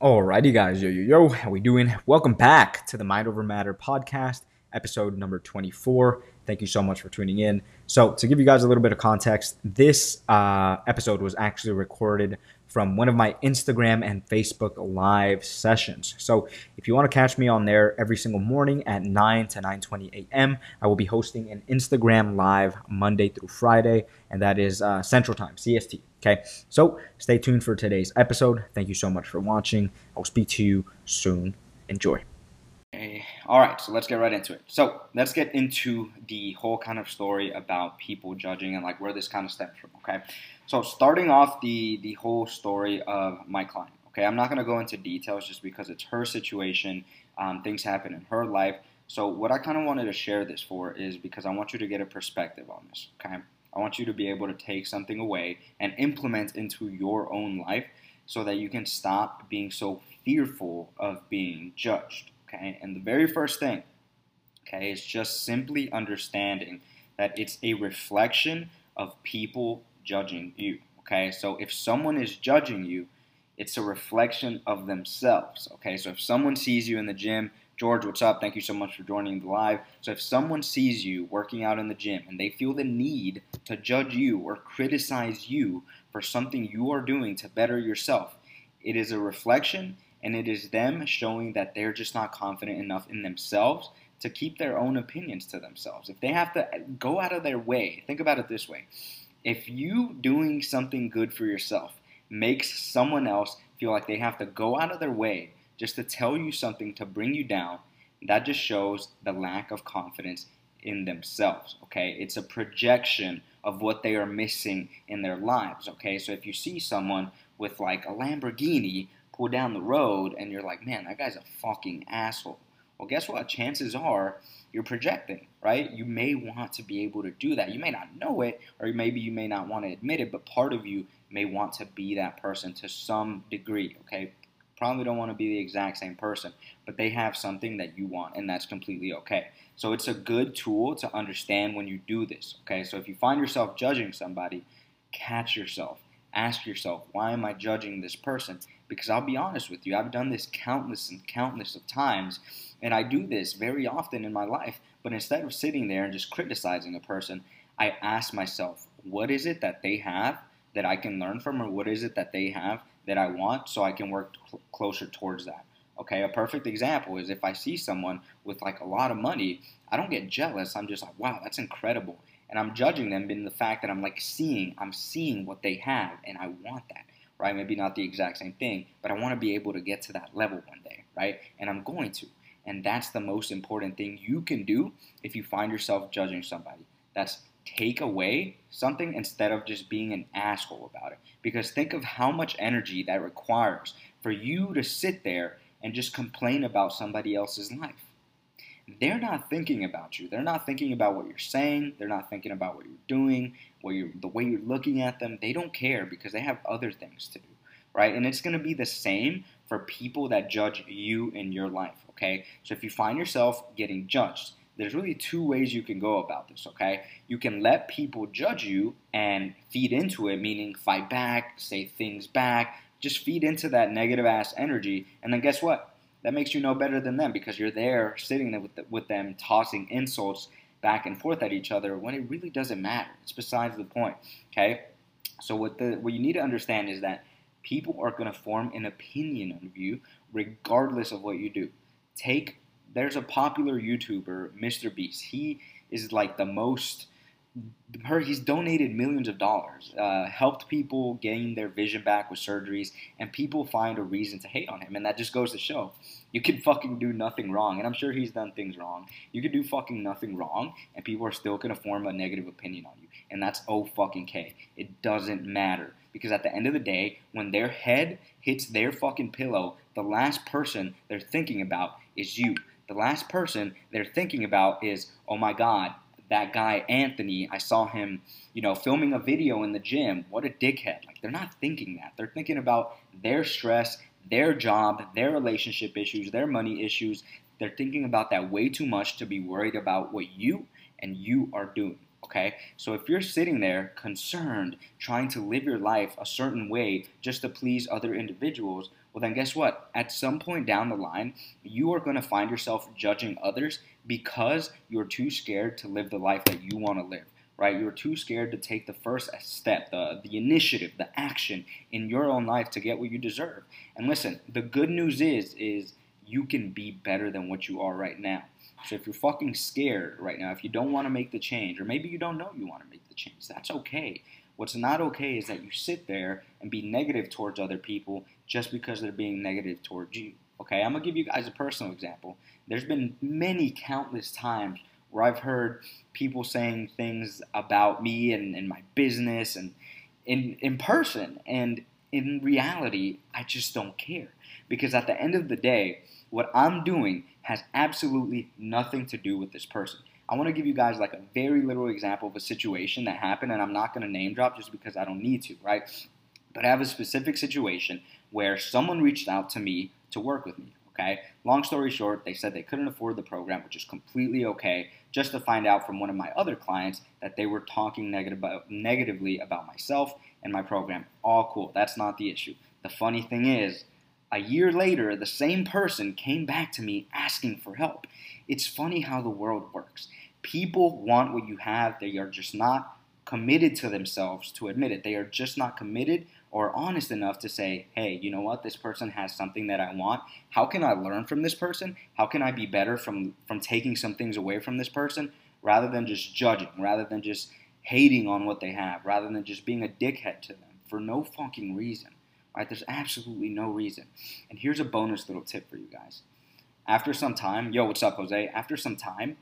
Alrighty, guys, yo, yo, yo, how we doing? Welcome back to the Mind Over Matter podcast, episode number 24. Thank you so much for tuning in. So, to give you guys a little bit of context, this uh, episode was actually recorded from one of my Instagram and Facebook live sessions. So if you want to catch me on there every single morning at 9 to 9:20 a.m., I will be hosting an Instagram live Monday through Friday, and that is uh, Central Time (CST). Okay, so stay tuned for today's episode. Thank you so much for watching. I will speak to you soon. Enjoy. Okay. All right, so let's get right into it. So let's get into the whole kind of story about people judging and like where this kind of stems from. Okay, so starting off the the whole story of my client. Okay, I'm not going to go into details just because it's her situation. Um, things happen in her life. So what I kind of wanted to share this for is because I want you to get a perspective on this. Okay, I want you to be able to take something away and implement into your own life so that you can stop being so fearful of being judged. Okay, and the very first thing, okay, is just simply understanding that it's a reflection of people judging you. Okay, so if someone is judging you, it's a reflection of themselves. Okay, so if someone sees you in the gym, George, what's up? Thank you so much for joining the live. So if someone sees you working out in the gym and they feel the need to judge you or criticize you for something you are doing to better yourself, it is a reflection and it is them showing that they're just not confident enough in themselves to keep their own opinions to themselves. If they have to go out of their way, think about it this way. If you doing something good for yourself makes someone else feel like they have to go out of their way just to tell you something to bring you down, that just shows the lack of confidence in themselves, okay? It's a projection of what they are missing in their lives, okay? So if you see someone with like a Lamborghini pull down the road and you're like, man, that guy's a fucking asshole. Well, guess what? Chances are you're projecting, right? You may want to be able to do that. You may not know it, or maybe you may not want to admit it, but part of you may want to be that person to some degree, okay? Probably don't want to be the exact same person, but they have something that you want, and that's completely okay. So it's a good tool to understand when you do this, okay? So if you find yourself judging somebody, catch yourself. Ask yourself, why am I judging this person? Because I'll be honest with you, I've done this countless and countless of times, and I do this very often in my life. But instead of sitting there and just criticizing a person, I ask myself, what is it that they have that I can learn from, or what is it that they have that I want so I can work cl- closer towards that? Okay, a perfect example is if I see someone with like a lot of money, I don't get jealous. I'm just like, wow, that's incredible. And I'm judging them in the fact that I'm like seeing, I'm seeing what they have, and I want that right? Maybe not the exact same thing, but I want to be able to get to that level one day, right? And I'm going to. And that's the most important thing you can do if you find yourself judging somebody. That's take away something instead of just being an asshole about it. Because think of how much energy that requires for you to sit there and just complain about somebody else's life they're not thinking about you. They're not thinking about what you're saying. They're not thinking about what you're doing, what you're, the way you're looking at them. They don't care because they have other things to do, right? And it's going to be the same for people that judge you in your life, okay? So if you find yourself getting judged, there's really two ways you can go about this, okay? You can let people judge you and feed into it, meaning fight back, say things back, just feed into that negative ass energy, and then guess what? That makes you know better than them because you're there sitting there with, the, with them tossing insults back and forth at each other when it really doesn't matter. It's besides the point. Okay? So what the what you need to understand is that people are going to form an opinion of you regardless of what you do. Take there's a popular YouTuber, Mr. Beast. He is like the most he's donated millions of dollars, uh, helped people gain their vision back with surgeries, and people find a reason to hate on him, and that just goes to show you can fucking do nothing wrong, and I'm sure he's done things wrong. You can do fucking nothing wrong, and people are still gonna form a negative opinion on you, and that's oh fucking k. It doesn't matter because at the end of the day, when their head hits their fucking pillow, the last person they're thinking about is you. The last person they're thinking about is, oh my god, that guy Anthony, I saw him, you know, filming a video in the gym. What a dickhead. Like they're not thinking that. They're thinking about their stress, their job, their relationship issues, their money issues. They're thinking about that way too much to be worried about what you and you are doing. Okay? So if you're sitting there concerned, trying to live your life a certain way just to please other individuals, well, then guess what? At some point down the line, you are going to find yourself judging others because you're too scared to live the life that you want to live right? You're too scared to take the first step, the, the initiative, the action in your own life to get what you deserve. And listen, the good news is, is you can be better than what you are right now. So if you're fucking scared right now, if you don't want to make the change, or maybe you don't know you want to make the change, that's okay. What's not okay is that you sit there and be negative towards other people just because they're being negative towards you. Okay, I'm gonna give you guys a personal example. There's been many countless times where I've heard people saying things about me and, and my business and in, in person. And in reality, I just don't care. Because at the end of the day, what I'm doing has absolutely nothing to do with this person. I want to give you guys like a very literal example of a situation that happened, and I'm not going to name drop just because I don't need to, right? But I have a specific situation where someone reached out to me to work with me. Okay. Long story short, they said they couldn't afford the program, which is completely okay. Just to find out from one of my other clients that they were talking negative about, negatively about myself and my program. All cool. That's not the issue. The funny thing is, a year later, the same person came back to me asking for help. It's funny how the world works. People want what you have, they are just not committed to themselves to admit it. They are just not committed or honest enough to say, hey, you know what, this person has something that I want. How can I learn from this person? How can I be better from, from taking some things away from this person rather than just judging, rather than just hating on what they have, rather than just being a dickhead to them for no fucking reason. Right? There's absolutely no reason. And here's a bonus little tip for you guys. After some time, yo, what's up, Jose? After some time,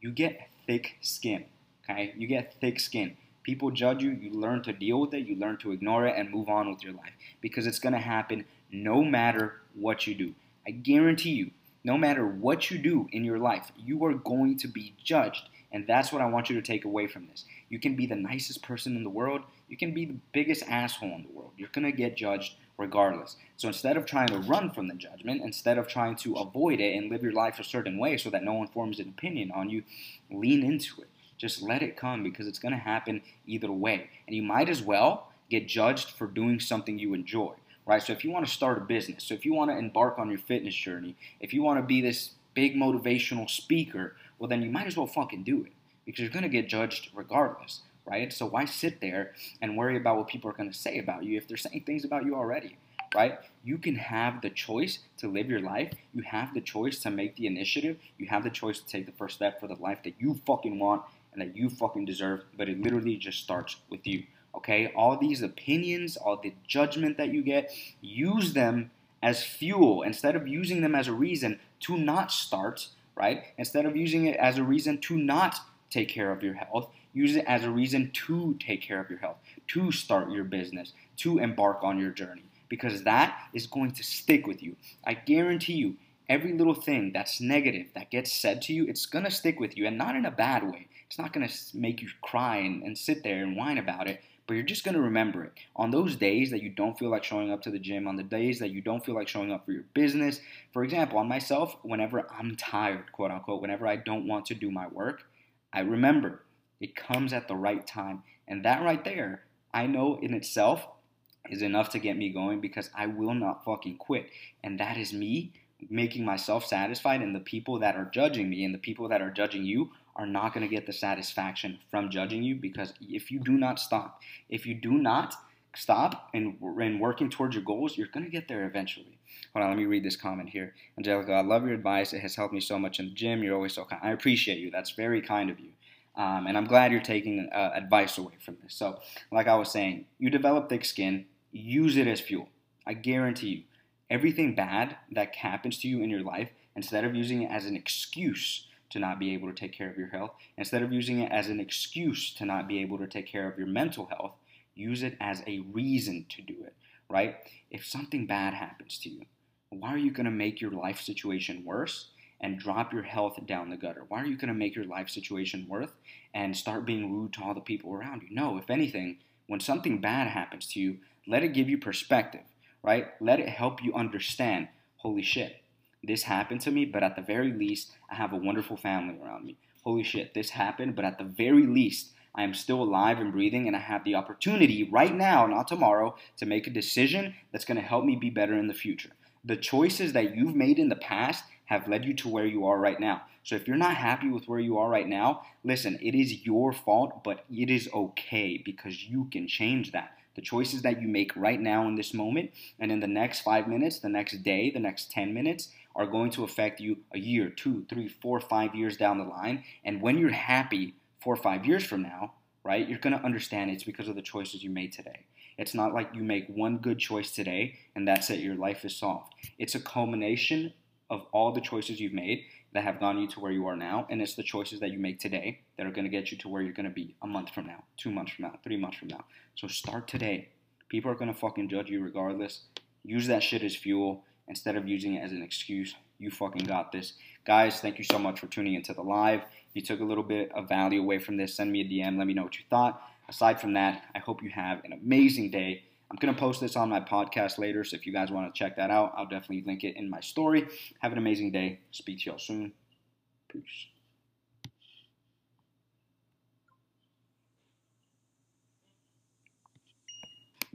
you get thick skin. Okay? You get thick skin people judge you, you learn to deal with it, you learn to ignore it, and move on with your life because it's going to happen no matter what you do. I guarantee you, no matter what you do in your life, you are going to be judged. And that's what I want you to take away from this. You can be the nicest person in the world, you can be the biggest asshole in the world. You're going to get judged regardless. So instead of trying to run from the judgment, instead of trying to avoid it and live your life a certain way so that no one forms an opinion on you, lean into it. Just let it come because it's going to happen either way. And you might as well get judged for doing something you enjoy, right? So if you want to start a business, so if you want to embark on your fitness journey, if you want to be this big motivational speaker, well, then you might as well fucking do it because you're going to get judged regardless, right? So why sit there and worry about what people are going to say about you if they're saying things about you already? right? You can have the choice to live your life. You have the choice to make the initiative. You have the choice to take the first step for the life that you fucking want and that you fucking deserve, but it literally just starts with you. Okay? All these opinions, all the judgment that you get, use them as fuel instead of using them as a reason to not start, right? Instead of using it as a reason to not take care of your health, use it as a reason to take care of your health, to start your business, to embark on your journey, because that is going to stick with you. I guarantee you, every little thing that's negative that gets said to you, it's going to stick with you, and not in a bad way. It's not going to make you cry and, and sit there and whine about it, but you're just going to remember it. On those days that you don't feel like showing up to the gym, on the days that you don't feel like showing up for your business, for example, on myself, whenever I'm tired, quote unquote, whenever I don't want to do my work, I remember it comes at the right time. And that right there, I know in itself is enough to get me going because I will not fucking quit. And that is me making myself satisfied, and the people that are judging me and the people that are judging you are not going to get the satisfaction from judging you because if you do not stop, if you do not stop and, and working towards your goals, you're going to get there eventually. Hold on, let me read this comment here. Angelica, I love your advice. It has helped me so much in the gym. You're always so kind. I appreciate you. That's very kind of you. Um, and I'm glad you're taking uh, advice away from this. So, like I was saying, you develop thick skin, use it as fuel. I guarantee you, everything bad that happens to you in your life, instead of using it as an excuse to not be able to take care of your health, instead of using it as an excuse to not be able to take care of your mental health, use it as a reason to do it, right? If something bad happens to you, why are you going to make your life situation worse and drop your health down the gutter? Why are you going to make your life situation worse and start being rude to all the people around you? No, if anything, when something bad happens to you, let it give you perspective, right? Let it help you understand, holy shit, this happened to me, but at the very least, I have a wonderful family around me. Holy shit, this happened, but at the very least, I am still alive and breathing, and I have the opportunity right now, not tomorrow, to make a decision that's going to help me be better in the future. The choices that you've made in the past have led you to where you are right now. So if you're not happy with where you are right now, listen, it is your fault, but it is okay because you can change that. The choices that you make right now in this moment and in the next five minutes, the next day, the next 10 minutes are going to affect you a year, two, three, four, five years down the line. And when you're happy four or five years from now, right, you're going to understand it's because of the choices you made today. It's not like you make one good choice today and that's it, your life is solved. It's a culmination of all the choices you've made that have gotten you to where you are now, and it's the choices that you make today that are going to get you to where you're going to be a month from now, two months from now, three months from now. So start today. People are going to fucking judge you regardless. Use that shit as fuel instead of using it as an excuse. You fucking got this. Guys, thank you so much for tuning into the live. If you took a little bit of value away from this, send me a DM. Let me know what you thought. Aside from that, I hope you have an amazing day. I'm going to post this on my podcast later, so if you guys want to check that out, I'll definitely link it in my story. Have an amazing day. Speak to y'all soon. Peace.